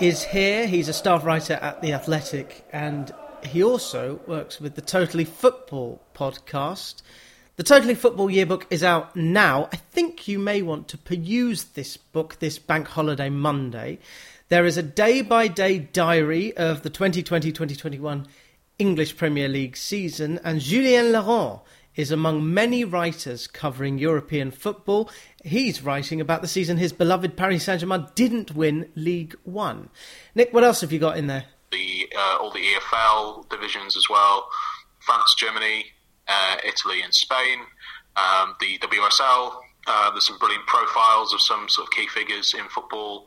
Is here. He's a staff writer at The Athletic and he also works with the Totally Football podcast. The Totally Football Yearbook is out now. I think you may want to peruse this book this bank holiday Monday. There is a day by day diary of the 2020 2021 English Premier League season, and Julien Laurens is among many writers covering European football. He's writing about the season his beloved Paris Saint Germain didn't win League One. Nick, what else have you got in there? The uh, all the EFL divisions as well, France, Germany, uh, Italy, and Spain. Um, the WSL. Uh, there's some brilliant profiles of some sort of key figures in football.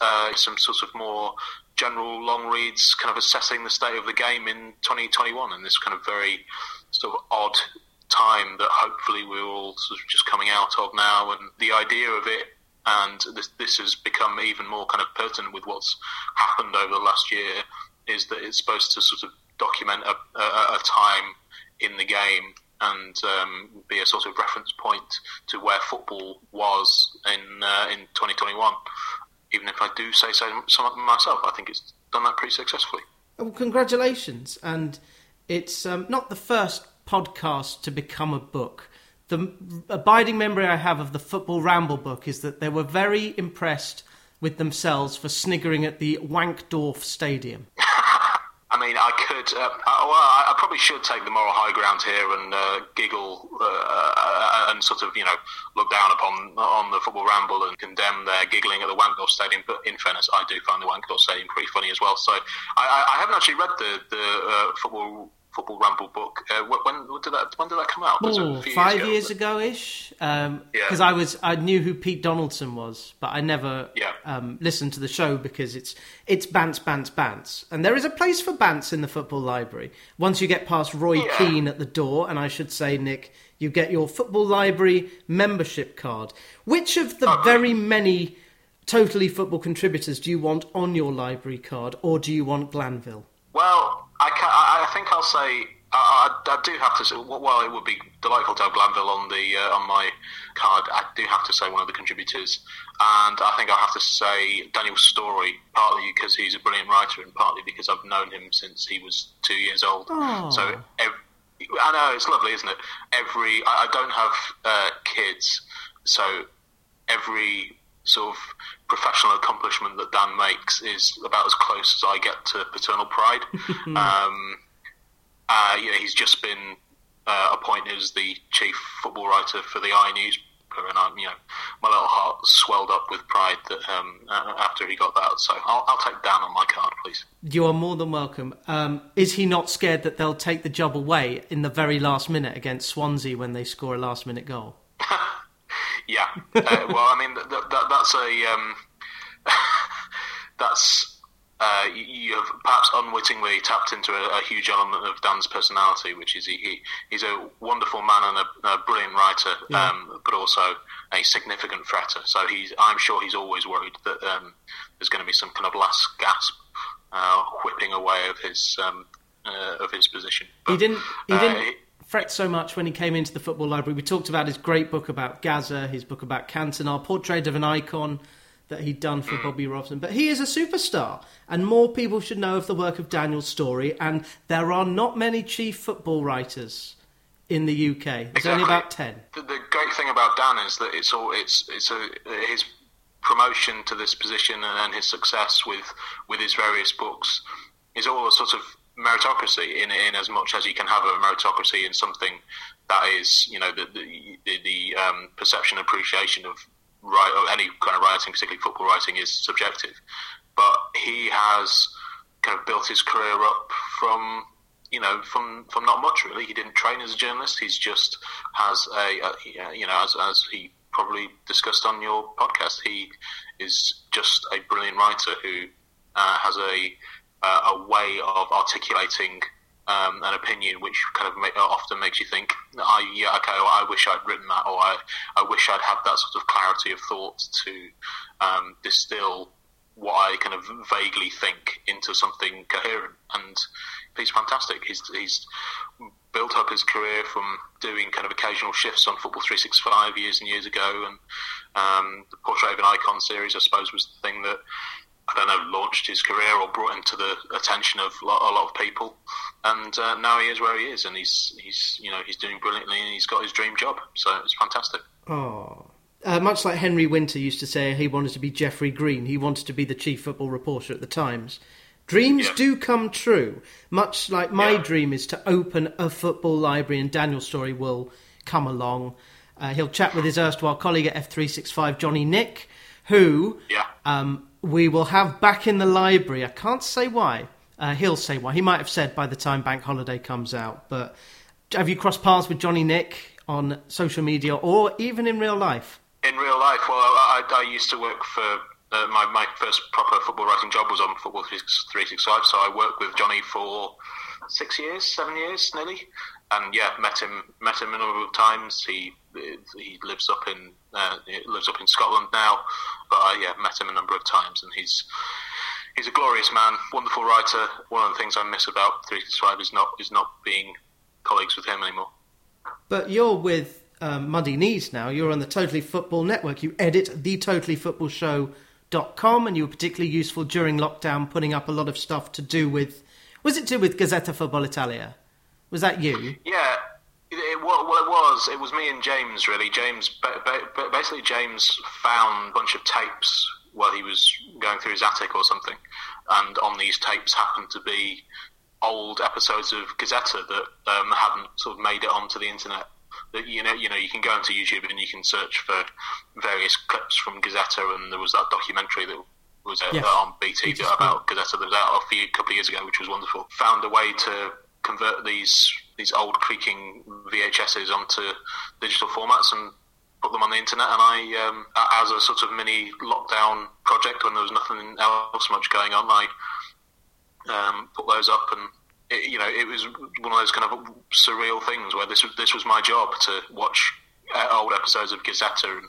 Uh, some sort of more general long reads, kind of assessing the state of the game in 2021 and this kind of very sort of odd time that hopefully we're all sort of just coming out of now. And the idea of it, and this, this has become even more kind of pertinent with what's happened over the last year, is that it's supposed to sort of document a, a, a time in the game and um, be a sort of reference point to where football was in uh, in 2021. Even if I do say so myself, I think it's done that pretty successfully. Well, congratulations! And it's um, not the first podcast to become a book. The abiding memory I have of the Football Ramble book is that they were very impressed with themselves for sniggering at the Wankdorf Stadium. I mean, I could. Uh, I, well, I probably should take the moral high ground here and uh, giggle uh, uh, and sort of, you know, look down upon on the football ramble and condemn their giggling at the Wankdorf Stadium. But in fairness, I do find the Wankdorf Stadium pretty funny as well. So I, I haven't actually read the the uh, football Football Ramble book. Uh, when, when, did that? When did that come out? Ooh, five years ago ish. Because um, yeah. I was, I knew who Pete Donaldson was, but I never yeah. um, listened to the show because it's it's Bants, Bants, Bants, and there is a place for Bants in the football library. Once you get past Roy yeah. Keane at the door, and I should say, Nick, you get your football library membership card. Which of the very many totally football contributors do you want on your library card, or do you want Glanville? Well, I, can, I, I think I'll say I, I, do have to say, while it would be delightful to have Glanville on the uh, on my card, I do have to say one of the contributors, and I think I have to say Daniel Storey, partly because he's a brilliant writer, and partly because I've known him since he was two years old. Oh. So every, I know it's lovely, isn't it? Every I, I don't have uh, kids, so every sort of professional accomplishment that Dan makes is about as close as I get to paternal pride. um, uh, you know, he's just been uh, appointed as the chief football writer for the i News, and I'm, you know, my little heart swelled up with pride that um, after he got that. So I'll, I'll, take Dan on my card, please. You are more than welcome. Um, is he not scared that they'll take the job away in the very last minute against Swansea when they score a last minute goal? Yeah. Uh, well, I mean, that, that, that's a um, that's uh, you have perhaps unwittingly tapped into a, a, huge element of Dan's personality, which is he, he he's a wonderful man and a, a brilliant writer, yeah. um, but also a significant fretter. So he's I'm sure he's always worried that um, there's going to be some kind of last gasp uh, whipping away of his um, uh, of his position. But, he didn't. He didn't uh, fret so much when he came into the football library. We talked about his great book about Gazza, his book about Cantona, Portrait of an Icon that he'd done for Bobby Robson. But he is a superstar, and more people should know of the work of Daniel Storey. And there are not many chief football writers in the UK. There's exactly. only about ten. The, the, great thing about Dan is that it's all it's it's a, his promotion to this position and his success with with his various books is all a sort of meritocracy in in as much as you can have a meritocracy in something that is you know the the, the, the um, perception appreciation of right or any kind of writing, particularly football writing, is subjective. But he has kind of built his career up from you know from from not much really. He didn't train as a journalist. He's just has a, a you know as as he probably discussed on your podcast. He is just a brilliant writer who uh, has a uh, a way of articulating um, an opinion which kind of make, often makes you think, I, yeah, okay, well, I wish I'd written that, or I, I wish I'd had that sort of clarity of thought to um, distill what I kind of vaguely think into something coherent. And he's fantastic. He's, he's built up his career from doing kind of occasional shifts on Football 365 years and years ago, and um, the Portrait of an Icon series, I suppose, was the thing that I don't know, launched his career or brought him to the attention of a lot of people. And uh, now he is where he is, and he's he's you know he's doing brilliantly, and he's got his dream job. So it's fantastic. Oh. Uh, much like Henry Winter used to say, he wanted to be Geoffrey Green. He wanted to be the chief football reporter at the Times. Dreams Yeah. do come true. Much like my Yeah. dream is to open a football library, and Daniel Storey will come along. Uh, he'll chat with his erstwhile colleague at F365, Johnny Nic, who Yeah. um, we will have back in the library. I can't say why. Uh, he'll say why. He might have said by the time Bank Holiday comes out. But have you crossed paths with Johnny Nic on social media or even in real life? In real life, well, I, I I used to work for uh, my my first proper football writing job was on Football Three Six Five. So I worked with Johnny for six years, seven years, nearly. And yeah, met him met him a number of times. He he lives up in uh, lives up in Scotland now, but I yeah met him a number of times, and he's he's a glorious man, wonderful writer. One of the things I miss about Three Six Five is not is not being colleagues with him anymore. But you're with um, Muddy Knees now. You're on the Totally Football Network. You edit thetotallyfootballshow.com and you were particularly useful during lockdown putting up a lot of stuff to do with. Was it to do with Gazzetta Football Italia? Was that you? Yeah, it, it, well, it was. It was me and James, really. James, ba- ba- basically, James found a bunch of tapes while he was going through his attic or something, and on these tapes happened to be old episodes of Gazzetta that um, hadn't sort of made it onto the internet. That you know, you know, you can go into YouTube and you can search for various clips from Gazzetta, and there was that documentary that was Yes. on BT BT about Gazzetta that was out a few couple of years ago, which was wonderful. Found a way to convert these these old creaking VHSs onto digital formats and put them on the internet. And I, um, as a sort of mini lockdown project when there was nothing else much going on, I um, put those up and. It, you know, it was one of those kind of surreal things where this was this was my job to watch uh, old episodes of Gazzetta and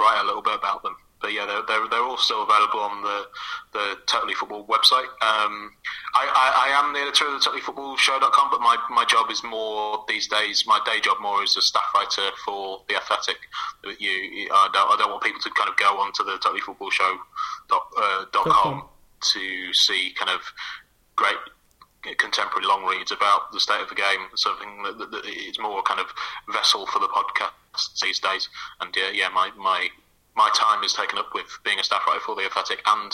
write a little bit about them. But yeah, they're, they're, they're all still available on the, the Totally Football website. Um, I, I, I am the editor of the TotallyFootballShow.com, but my, my job is more these days. My day job more is a staff writer for the Athletic. You, I, don't, I don't want people to kind of go onto the TotallyFootballShow dot, uh, dot Dot com. com to see kind of great contemporary long reads about the state of the game. Something that, that, that is more kind of vessel for the podcast these days. And yeah, yeah, my my my time is taken up with being a staff writer for the Athletic, and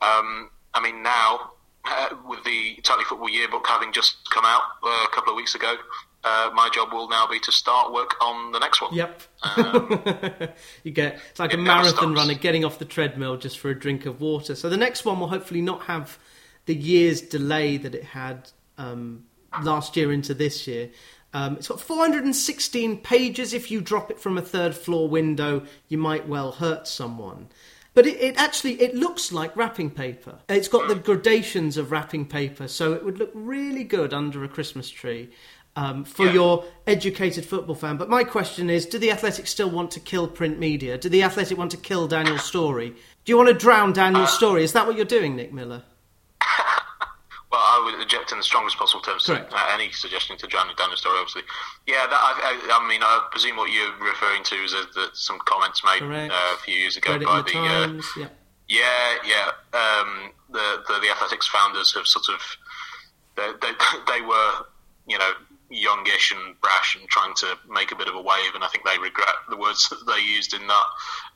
um, I mean now uh, with the Totally Football Yearbook having just come out uh, a couple of weeks ago. Uh, my job will now be to start work on the next one. Yep. Um, you get it's like a marathon runner getting off the treadmill just for a drink of water. So the next one will hopefully not have the year's delay that it had um, last year into this year. Um, it's got 416 pages. If you drop it from a third floor window, you might well hurt someone. But it, it actually it looks like wrapping paper. It's got the gradations of wrapping paper, so it would look really good under a Christmas tree um, for Yeah. your educated football fan. But my question is: Do the Athletic still want to kill print media? Do the Athletic want to kill Daniel Storey? Do you want to drown Daniel Storey? Is that what you're doing, Nick Miller? Well, I would eject in the strongest possible terms uh, any suggestion to Johnny Daniel Storey, obviously. Yeah, that, I, I, I mean, I presume what you're referring to is that, that some comments made uh, a few years ago Read by the the. Uh, yeah. yeah, yeah. Um, the, the the Athletics founders have sort of they, they, they were you know youngish and brash and trying to make a bit of a wave, and I think they regret the words that they used in that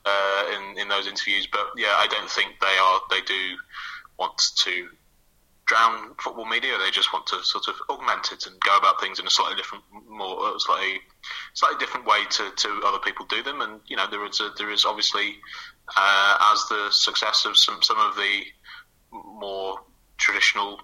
uh, in in those interviews. But yeah, I don't think they are. They do want to drown football media. They just want to sort of augment it and go about things in a slightly different, more uh, slightly slightly different way to, to other people do them. And you know, there is a, there is obviously uh, as the success of some some of the more traditional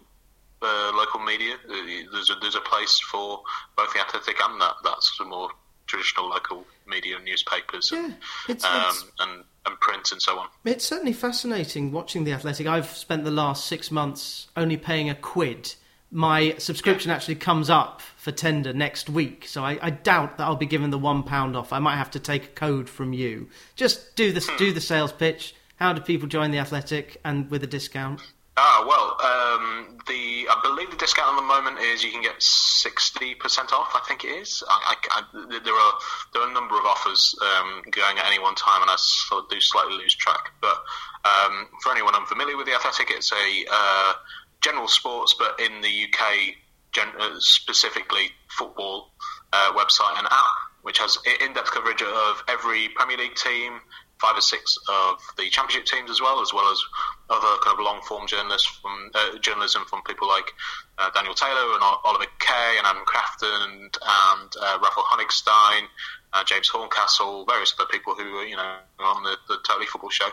uh, local media, uh, there's a, there's a place for both the athletic and that that sort of more traditional local media, newspapers, Yeah, and, it's, um, it's and and print and so on. It's certainly fascinating watching the Athletic. I've spent the last six months only paying a quid. My subscription actually comes up for tender next week, so I, I doubt that I'll be given the one pound off. I might have to take a code from you. Just do the do the sales pitch. How do people join the Athletic and with a discount? Ah, well, um, the I believe the discount at the moment is you can get sixty percent off. I think it is. I, I, I, there are there are a number of offers um, going at any one time, and I sort of do slightly lose track. But um, for anyone unfamiliar with the Athletic, it's a uh, general sports, but in the UK, gen- uh, specifically football uh, website and app, which has in-depth coverage of every Premier League team, five or six of the Championship teams as well, as well as other kind of long-form journalists from uh, journalism from people like uh, Daniel Taylor and Oliver Kay and Adam Crafton and, and uh, Raphael Honigstein, uh, James Horncastle, various other people who are you know on the, the Totally Football show.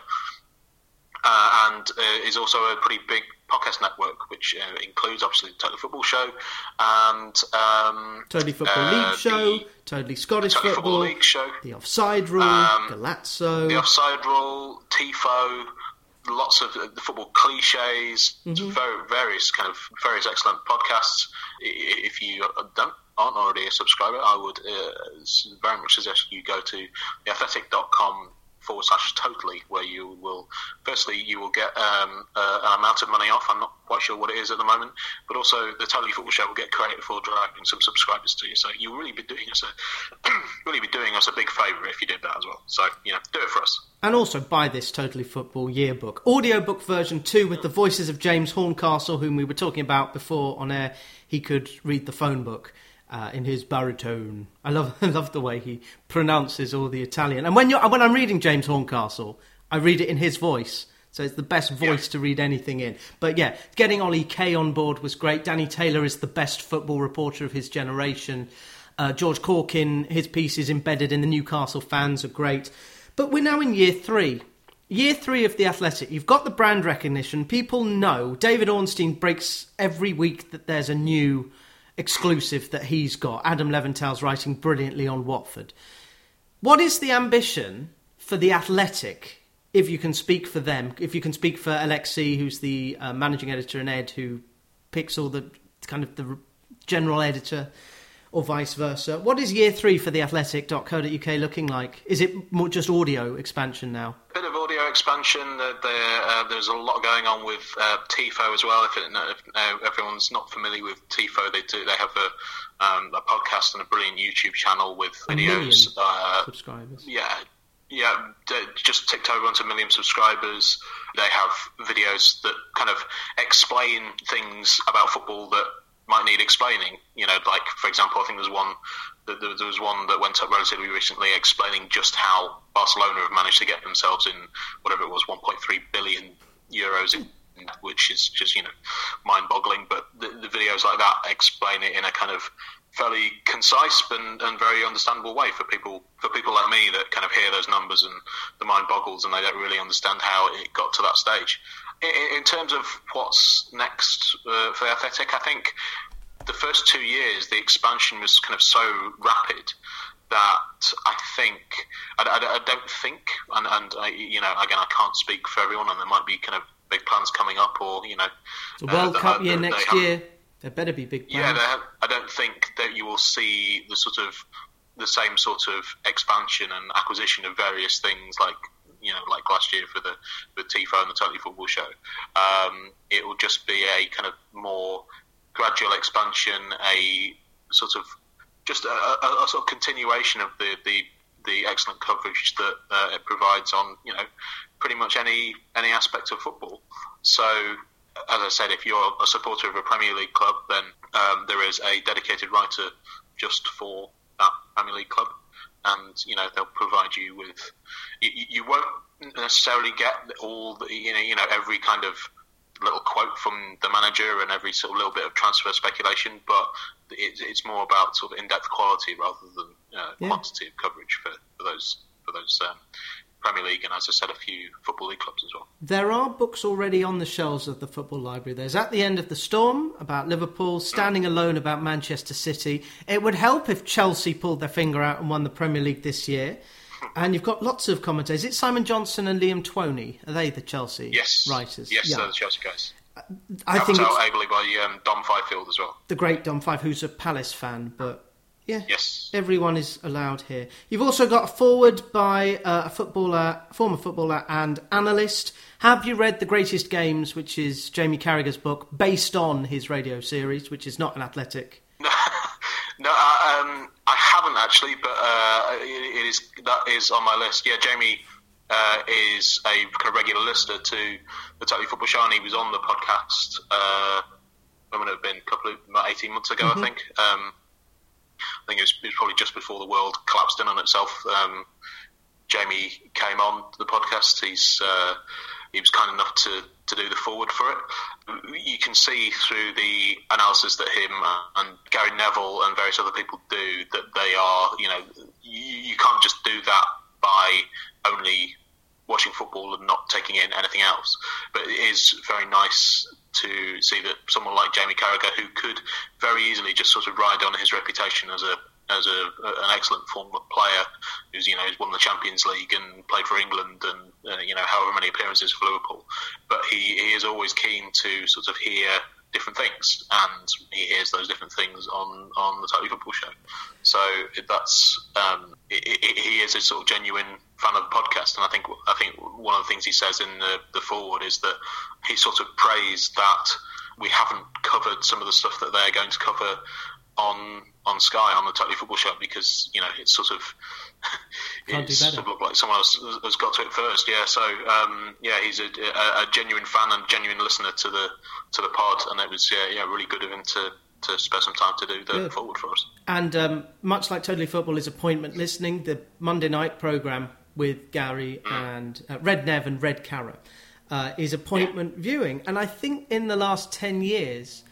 Uh, and uh, is also a pretty big podcast network, which uh, includes obviously the Totally Football Show and um, Totally Football uh, League Show, the, Totally Scottish Totally Football, Football League Show, the Offside Rule, Um, Golazzo. the Offside Rule, Tifo, lots of uh, the football cliches, Mhm. very, various kind of various excellent podcasts. If you don't aren't already a subscriber, I would uh, very much suggest you go to theathletic.com forward slash totally, where you will, firstly, you will get um, uh, an amount of money off. I'm not quite sure what it is at the moment, but also the Totally Football Show will get credit for driving some subscribers to you. So you'll really be doing us a really be doing us a big favour if you did that as well. So you know, do it for us. And also buy this Totally Football yearbook. Audiobook version 2 with the voices of James Horncastle, whom we were talking about before on air. He could read the phone book uh, in his baritone. I love, I love the way he pronounces all the Italian. And when, you're, when I'm reading James Horncastle, I read it in his voice. So it's the best voice to read anything in. But yeah, getting Ollie Kay on board was great. Danny Taylor is the best football reporter of his generation. Uh, George Caulkin, his pieces embedded in the Newcastle fans are great. But we're now in year three. Year three of The Athletic. You've got the brand recognition. People know. David Ornstein breaks every week that there's a new exclusive that he's got. Adam Leventhal's writing brilliantly on Watford. What is the ambition for The Athletic, if you can speak for them? If you can speak for Alexi, who's the uh, managing editor, and Ed, who picks all the kind of the general editor or vice versa. What is year three for the athletic.co.uk looking like? Is it more just audio expansion now? bit of expansion. Uh, there, uh, there's a lot going on with uh, Tifo as well. If, it, if uh, everyone's not familiar with Tifo, they do. They have a, um, a podcast and a brilliant YouTube channel with A videos. Uh, subscribers. yeah, yeah, just ticked over onto a million subscribers. They have videos that kind of explain things about football that might need explaining. You know, like for example, I think there's one there was one that went up relatively recently explaining just how Barcelona have managed to get themselves in whatever it was 1.3 billion euros in which is just you know mind-boggling but the, the videos like that explain it in a kind of fairly concise and, and very understandable way for people for people like me that kind of hear those numbers and the mind boggles and they don't really understand how it got to that stage in, in terms of what's next uh, for athletic i think the first two years, the expansion was kind of so rapid that I think I, I, I don't think, and, and I, you know, again, I can't speak for everyone, and there might be kind of big plans coming up, or you know, The World uh, Cup year next year. There better be big yeah, plans. have, I don't think that you will see the sort of the same sort of expansion and acquisition of various things like you know like last year for the the Tifo and the Totally Football Show. Um, it will just be a kind of more gradual expansion, a sort of just a, a, a sort of continuation of the the the excellent coverage that uh, it provides on you know pretty much any any aspect of football. So as I said, if you're a supporter of a Premier League club, then um, there is a dedicated writer just for that Premier League club, and you know they'll provide you with. You, you won't necessarily get all the you know you know every kind of little quote from the manager and every sort of little bit of transfer speculation, but it, it's more about sort of in-depth quality rather than uh, Yeah. quantity of coverage for, for those for those um, Premier League and as I said, a few football league clubs as well. There are books already on the shelves of the football library. There's At the End of the Storm about Liverpool, Standing Alone about Manchester City. It would help if Chelsea pulled their finger out and won the Premier League this year. And you've got lots of commentators. Is it Simon Johnson and Liam Twomey? Are they the Chelsea Yes, writers? Yes, Yeah. they're the Chelsea guys. I think Helped it's out ably by um, Dom Fifield as well. the great Dom Five, who's a Palace fan, but Yeah. Yes. Everyone is allowed here. You've also got a forward by uh, a footballer, former footballer and analyst. Have you read The Greatest Games, which is Jamie Carragher's book, based on his radio series, which is not an athletic? No, no, uh, um, I haven't actually, but uh, it, it is that is on my list. Yeah, Jamie uh, is a kind of regular listener to the Totally Football Show, and he was on the podcast. Uh, when would it have been? A couple of about eighteen months ago, I think. Um, I think it was, it was probably just before the world collapsed in on itself. Um, Jamie came on the podcast. He's uh, he was kind enough to, to do the forward for it. You can see through the analysis that him and Gary Neville and various other people do that they are, you know, you, you can't just do that by only watching football and not taking in anything else. But it is very nice to see that someone like Jamie Carragher, who could very easily just sort of ride on his reputation as a as a, an excellent former player, who's you know who's won the Champions League and played for England and uh, you know however many appearances for Liverpool, but he, he is always keen to sort of hear different things, and he hears those different things on on the Totally Football Show. So that's um, it, it, he is a sort of genuine fan of the podcast, and I think I think one of the things he says in the, the forward is that he sort of praised that we haven't covered some of the stuff that they're going to cover on on Sky on the Totally Football Show because you know it's sort of it's sort of looked like someone else has- got to it first. Yeah, so um, yeah, he's a, a, a genuine fan and genuine listener to the to the pod, and it was yeah, yeah really good of him to to spare some time to do the Good. forward for us. And um, much like Totally Football is appointment listening, the Monday night programme with Gary and uh, Red Nev and Red Carra uh, is appointment viewing. And I think in the last 10 years,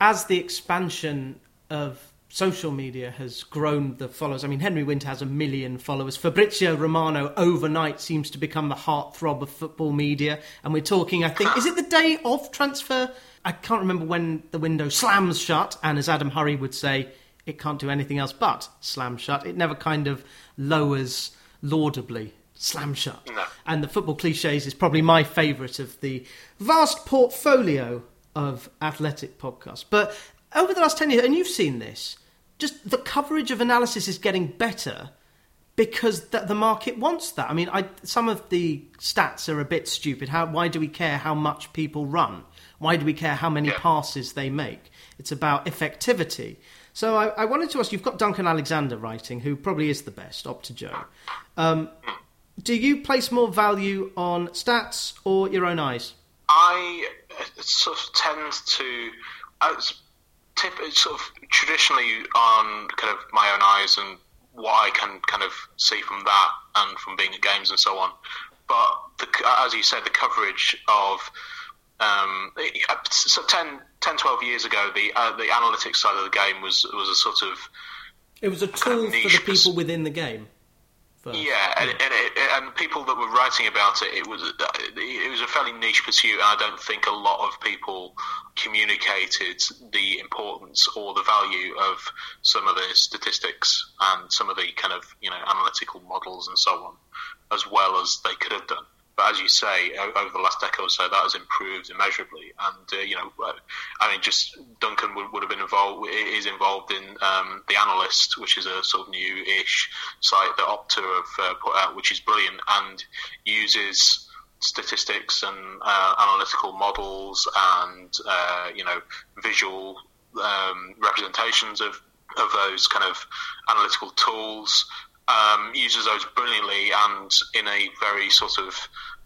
as the expansion of social media has grown the followers, I mean, Henry Winter has a million followers. Fabrizio Romano overnight seems to become the heartthrob of football media. And we're talking, I think, is it the day of transfer? I can't remember when the window slams shut. And as Adam Hurrey would say, it can't do anything else but slam shut. It never kind of lowers laudably. Slam shut. No. And the football cliches is probably my favourite of the vast portfolio of athletic podcasts. But over the last 10 years, and you've seen this, just the coverage of analysis is getting better because the, the market wants that. I mean, I, some of the stats are a bit stupid. How, why do we care how much people run? Why do we care how many passes they make? It's about effectivity. So I, I wanted to ask you've got Duncan Alexander writing, who probably is the best, Joe. Um, do you place more value on stats or your own eyes? I uh, sort of tend to, I was tip, sort of traditionally on kind of my own eyes and what I can kind of see from that and from being at games and so on. But the, as you said, the coverage of um, uh, so 10, 10, 12 years ago, the uh, the analytics side of the game was was a sort of It was a tool for the people within the game. First. yeah, and, and, it, and people that were writing about it, it was uh, it was a fairly niche pursuit, and I don't think a lot of people communicated the importance or the value of some of the statistics and some of the kind of you know analytical models and so on, as well as they could have done. But as you say, over the last decade or so, that has improved immeasurably. And uh, you know, uh, I mean, just Duncan would, would have been involved, is involved in um, the Analyst, which is a sort of new-ish site that Opta have uh, put out, which is brilliant and uses statistics and uh, analytical models and uh, you know visual um, representations of of those kind of analytical tools um, uses those brilliantly and in a very sort of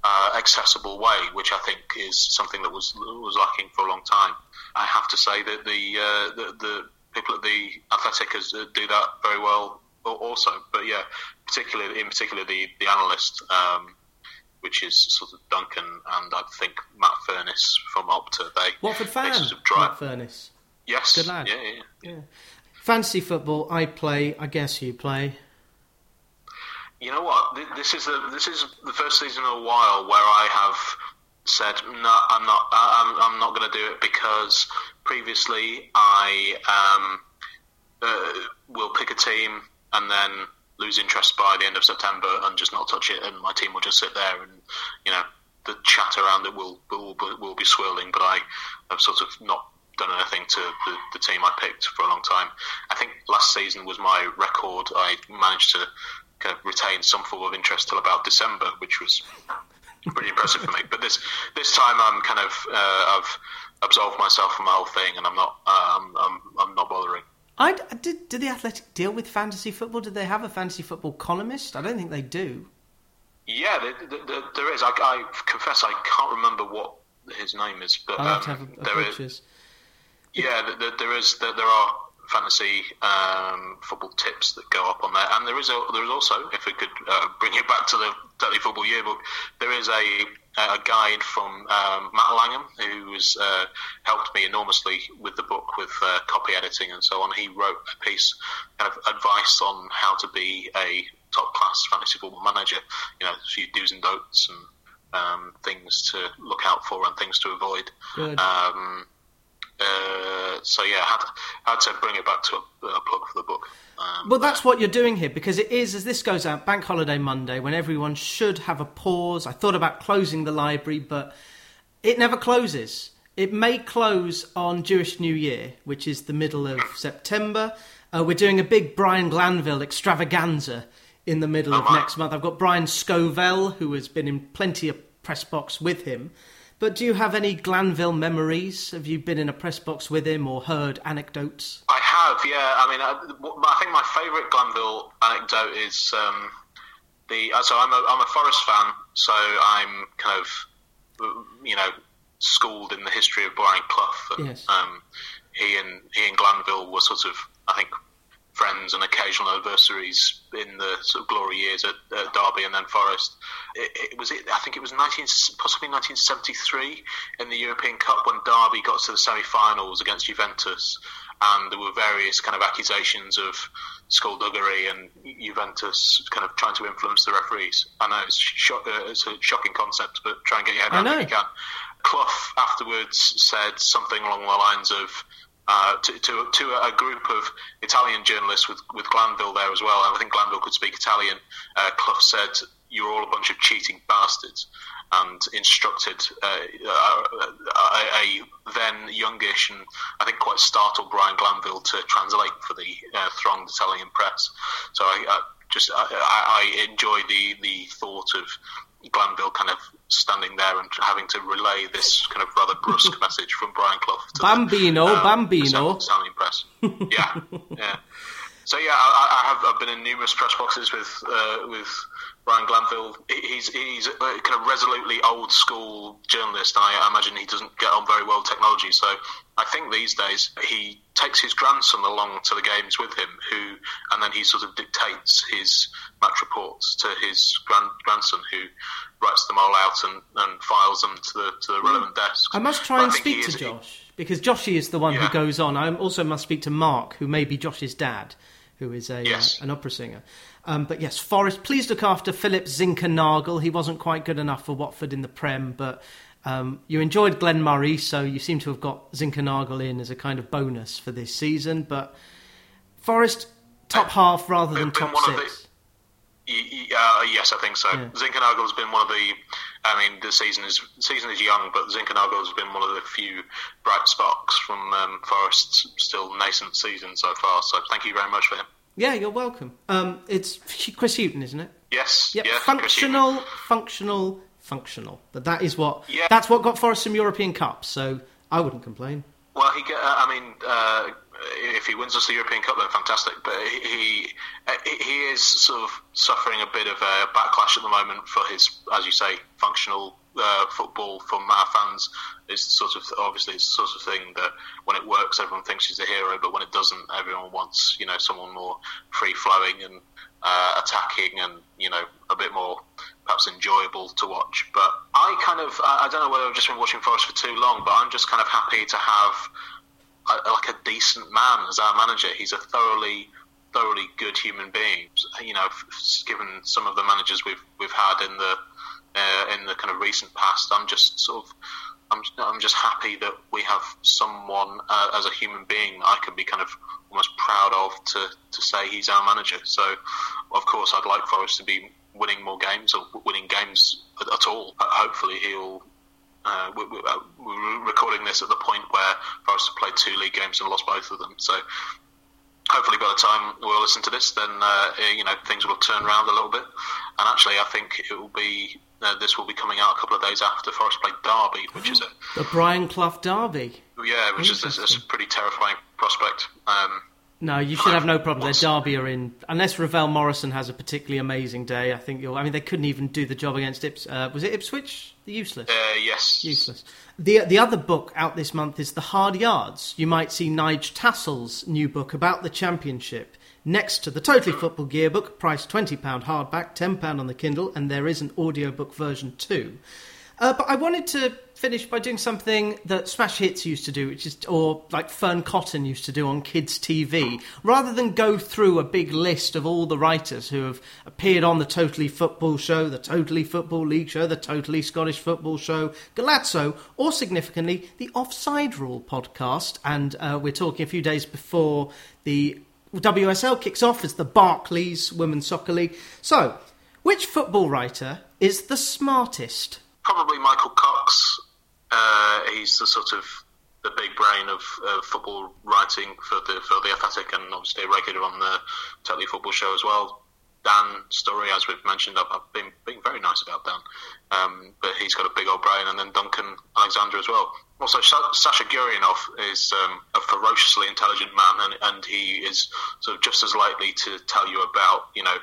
uh, accessible way, which I think is something that was was lacking for a long time. I have to say that the uh, the, the people at the Athletic uh, do that very well also. But yeah, particularly in particular the the analyst. Um, which is sort of Duncan and I think Matt Furness from Opta. They Watford they fan, sort of drive. Matt Furness. Yes, Good lad. Yeah, yeah, yeah. Yeah. Fantasy football, I play. I guess you play. You know what? This is the this is the first season in a while where I have said no, I'm not. I'm I'm not going to do it because previously I um, uh, will pick a team and then lose interest by the end of September and just not touch it, and my team will just sit there and you know the chat around it will will will be swirling, but I have sort of not done anything to the, the team I picked for a long time. I think last season was my record. I managed to kind of retain some form of interest till about December, which was pretty impressive for me. But this this time, I'm kind of uh, I've absolved myself from the whole thing, and I'm not um, I'm, I'm not bothering. I did. Did the Athletic deal with fantasy football? Did they have a fantasy football columnist? I don't think they do. Yeah, there, there, there is. I, I, confess I can't remember what his name is, but I'll have to um, have a, a there is. Yeah, there, there is. There, there are fantasy um, football tips that go up on there, and there is a, there is also, if we could uh, bring it back to the Daily Football Yearbook, there is a a guide from um, Matt Langham who has uh, helped me enormously with the book with uh, copy editing and so on. He wrote a piece kind of advice on how to be a top class fantasy football manager. You know, a few do's and don'ts and um, things to look out for and things to avoid. Um, uh, so yeah, I had, had to bring it back to a, a plug for the book. Um, Well, that's what you're doing here because it is, as this goes out, Bank Holiday Monday, when everyone should have a pause. I thought about closing the library, but it never closes. It may close on Jewish New Year, which is the middle of September. Uh, we're doing a big Brian Glanville extravaganza in the middle of wow. next month. I've got Brian Scovell, who has been in plenty of press box with him. But do you have any Glanville memories? Have you been in a press box with him or heard anecdotes? I have, yeah. I mean, I, I think my favourite Glanville anecdote is um, the. uh, So I'm a I'm a Forest fan, so I'm kind of you know schooled in the history of Brian Clough. And, Yes. Um, he and he and Glanville were sort of, I think, friends and occasional adversaries in the sort of glory years at, at Derby and then Forest. It, it was, it, I think, it was 19, possibly 1973 in the European Cup when Derby got to the semi-finals against Juventus, and there were various kind of accusations of skullduggery and Juventus kind of trying to influence the referees. I know it's, shock, uh, it's a shocking concept, but try and get your head around it if you can. Clough afterwards said something along the lines of uh, to, to, to a group of Italian journalists with, with Glanville there as well. And I think Glanville could speak Italian. Uh, Clough said, "You're all a bunch of cheating bastards," and instructed uh, uh, a, a then youngish and I think quite startled Brian Glanville to translate for the uh, thronged Italian press. So I, I just I, I enjoy the the thought of Glanville kind of standing there and having to relay this kind of rather brusque message from Brian Clough. To Bambino, the, um, Bambino. Italian press. Yeah, yeah. So yeah, I, I have I've been in numerous press boxes with uh, with Brian Glanville. He's he's a kind of resolutely old school journalist. I, I imagine he doesn't get on very well with technology. So I think these days he takes his grandson along to the games with him, who and then he sort of dictates his match reports to his grand, grandson, who writes them all out and, and files them to the to the relevant desk. I must try But and speak to is- Josh because Joshy is the one who goes on. I also must speak to Mark, who may be Josh's dad, who is a Yes. uh, an opera singer. Um, but yes, Forest, please look after Philip Zinkernagel. He wasn't quite good enough for Watford in the Prem, but um, you enjoyed Glenn Murray, so you seem to have got Zinkernagel in as a kind of bonus for this season. But Forest top half rather than top six. Uh, yes, I think so. Yeah. Zinkernagel's been one of the. I mean, the season is the season is young, but Zinkernagel's been one of the few bright sparks from um, Forest's still nascent season so far. So thank you very much for him. Yeah, you're welcome. Um, it's Chris Hughton, isn't it? Yes, Yep, yeah, functional, functional, functional. But that is what Yeah. that's what got Forest some European Cups. So I wouldn't complain. Well, he. get- Uh, I mean, uh, if he wins us the European Cup, then fantastic. But he he, he is sort of suffering a bit of a backlash at the moment for his, as you say, functional uh, football from our fans. is sort of obviously it's the sort of thing that when it works, everyone thinks he's a hero, but when it doesn't, everyone wants you know someone more free flowing and uh, attacking and you know a bit more perhaps enjoyable to watch. But I kind of I don't know whether I've just been watching Forest for too long, but I'm just kind of happy to have a, like a decent man as our manager. He's a thoroughly thoroughly good human being. You know, given some of the managers we've we've had in the uh, in the kind of recent past, I'm just sort of. I'm, I'm just happy that we have someone uh, as a human being I can be kind of almost proud of to, to say he's our manager. So, of course, I'd like Forest to be winning more games or winning games at, at all. Ho- Hopefully, he'll Uh, we, we, uh, we're recording this at the point where Forest have played two league games and lost both of them. So hopefully by the time we'll listen to this, then uh, you know things will turn around a little bit. And actually, I think it will be uh, this will be coming out a couple of days after Forest play Derby, which is a the Brian Clough Derby. Yeah, which is a, a, pretty terrifying prospect. Um, no, you should have no problem. Their Derby are in, unless Ravel Morrison has a particularly amazing day. I think you'll. I mean, they couldn't even do the job against Ips. Uh, was it Ipswich? The useless. Uh, yes. Useless. The the other book out this month is The Hard Yards. You might see Nige Tassell's new book about the championship next to the Totally Football Yearbook, priced £20 hardback, £10 on the Kindle, and there is an audiobook version too. Uh, but I wanted to finish by doing something that Smash Hits used to do, which is, or like Fearne Cotton used to do on kids' TV. Rather than go through a big list of all the writers who have appeared on the Totally Football Show, the Totally Football League Show, the Totally Scottish Football Show, Golazzo, or significantly, the Offside Rule podcast. And uh, we're talking a few days before the WSL kicks off as the Barclays Women's Soccer League. So, which football writer is the smartest? Probably Michael Cox. Uh, he's the sort of the big brain of uh, football writing for the for the Athletic, and obviously a regular on the Totally Football Show as well. Dan Storey, as we've mentioned, I've, I've been being very nice about Dan, um, but he's got a big old brain, and then Duncan Alexander as well. Also, Sasha Gurianov is um, a ferociously intelligent man, and, and he is sort of just as likely to tell you about you know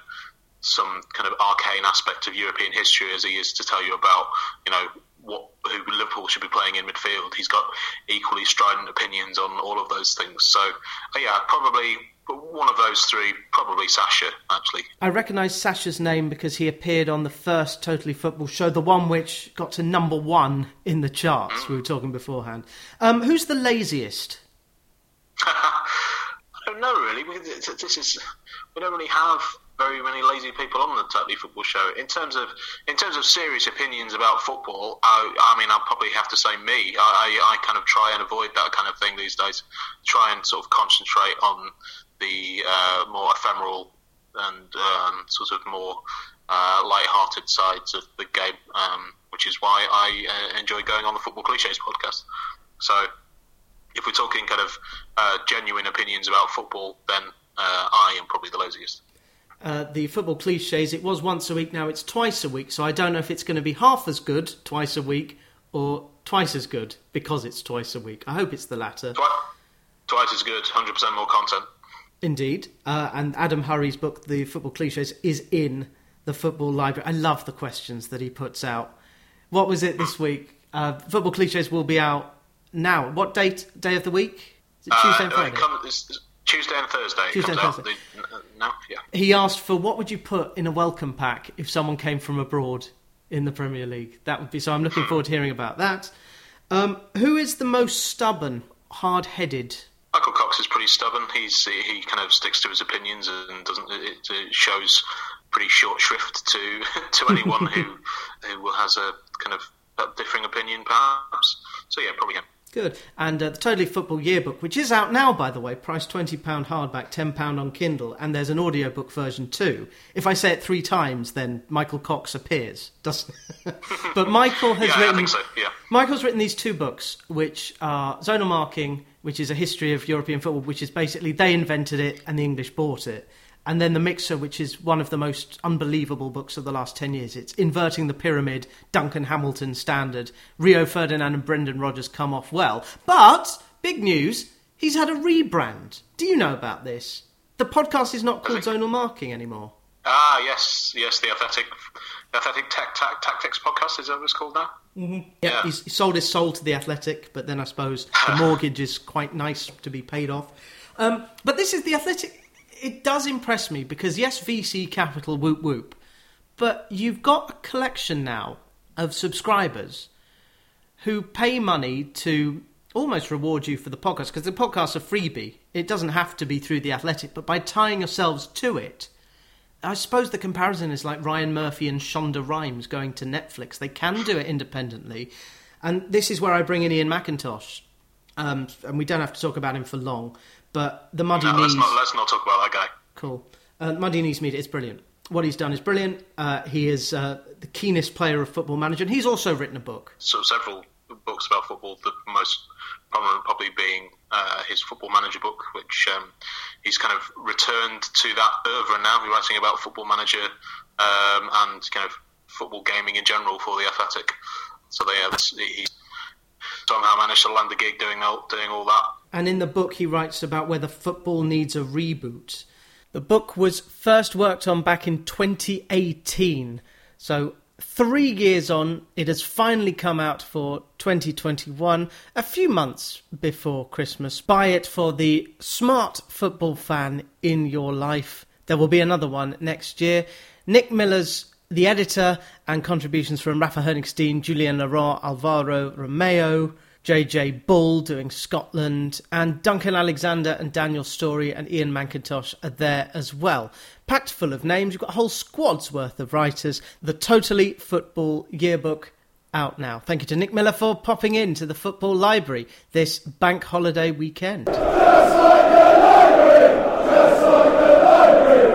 some kind of arcane aspect of European history as he is to tell you about, you know, what who Liverpool should be playing in midfield. He's got equally strident opinions on all of those things. So, uh, yeah, probably one of those three, probably Sasha, actually. I recognise Sasha's name because he appeared on the first Totally Football show, the one which got to number one in the charts. Mm. We were talking beforehand. Um, who's the laziest? I don't know, really. This is we don't really have very many lazy people on the Totally Football Show. In terms of in terms of serious opinions about football, I, I mean, I'll probably have to say me. I, I, I, kind of try and avoid that kind of thing these days. Try and sort of concentrate on the uh, more ephemeral and um, sort of more uh, light-hearted sides of the game, um, which is why I uh, enjoy going on the Football Cliches podcast. So, if we're talking kind of uh, genuine opinions about football, then uh, I am probably the laziest. Uh, the football cliches, it was once a week, now it's twice a week. So I don't know if it's going to be half as good twice a week or twice as good because it's twice a week. I hope it's the latter. Twice, twice as good, 100% more content. Indeed. Uh, and Adam Hurrey's book, The Football Cliches, is in the football library. I love the questions that he puts out. What was it this week? Uh, football Cliches will be out now. What date, day of the week? Is it Tuesday and uh, Friday? Tuesday and Thursday. Tuesday and Thursday. The, no, yeah. He asked for what would you put in a welcome pack if someone came from abroad in the Premier League. That would be so. I'm looking forward to hearing about that. Um, who is the most stubborn, hard-headed? Michael Cox is pretty stubborn. He's he kind of sticks to his opinions and doesn't. It, it shows pretty short shrift to to anyone who who has a kind of differing opinion, perhaps. So yeah, probably him. Good. And uh, the Totally Football Yearbook, which is out now, by the way, priced £20 hardback, £10 on Kindle, and there's an audiobook version too. If I say it three times, then Michael Cox appears. Doesn't but Michael has yeah, written. So, yeah. Michael's written these two books, which are Zonal Marking, which is a history of European football, which is basically they invented it and the English bought it and then The Mixer, which is one of the most unbelievable books of the last 10 years. It's inverting the pyramid, Duncan Hamilton standard. Rio Ferdinand and Brendan Rodgers come off well. But, big news, he's had a rebrand. Do you know about this? The podcast is not called Zonal Marking anymore. Ah, yes, yes, the Athletic, the Athletic tech, Tactics podcast is that what it's called now? Mm-hmm. Yeah, yeah. He's, he sold his soul to the Athletic, but then I suppose the mortgage is quite nice to be paid off. Um, but this is the Athletic it does impress me because yes, VC capital, whoop whoop, but you've got a collection now of subscribers who pay money to almost reward you for the podcast because the podcast's a freebie. It doesn't have to be through the Athletic, but by tying yourselves to it, I suppose the comparison is like Ryan Murphy and Shonda Rhimes going to Netflix. They can do it independently, and this is where I bring in Iain Macintosh. Um, and we don't have to talk about him for long. But the Muddy no, Knees. Let's not, let's not talk about that guy. Cool. Uh, Muddy Knees Media is brilliant. What he's done is brilliant. Uh, he is uh, the keenest player of Football Manager, and he's also written a book. So several books about football. The most prominent probably being uh, his Football Manager book, which um, he's kind of returned to that oeuvre now. He's writing about Football Manager um, and kind of football gaming in general for the Athletic. So they, uh, he somehow managed to land the gig doing all, doing all that. And in the book, he writes about whether football needs a reboot. The book was first worked on back in 2018. So three years on, it has finally come out for 2021, a few months before Christmas. Buy it for the smart football fan in your life. There will be another one next year. Nick Miller's the editor and contributions from Rafa Honigstein, Julien Laurens, Alvaro Romeo, JJ Bull doing Scotland, and Duncan Alexander and Daniel Storey and Iain Macintosh are there as well. Packed full of names, you've got a whole squad's worth of writers. The Totally Football Yearbook out now. Thank you to Nick Miller for popping in to the Football Library this bank holiday weekend. Just like the library! Just like the library!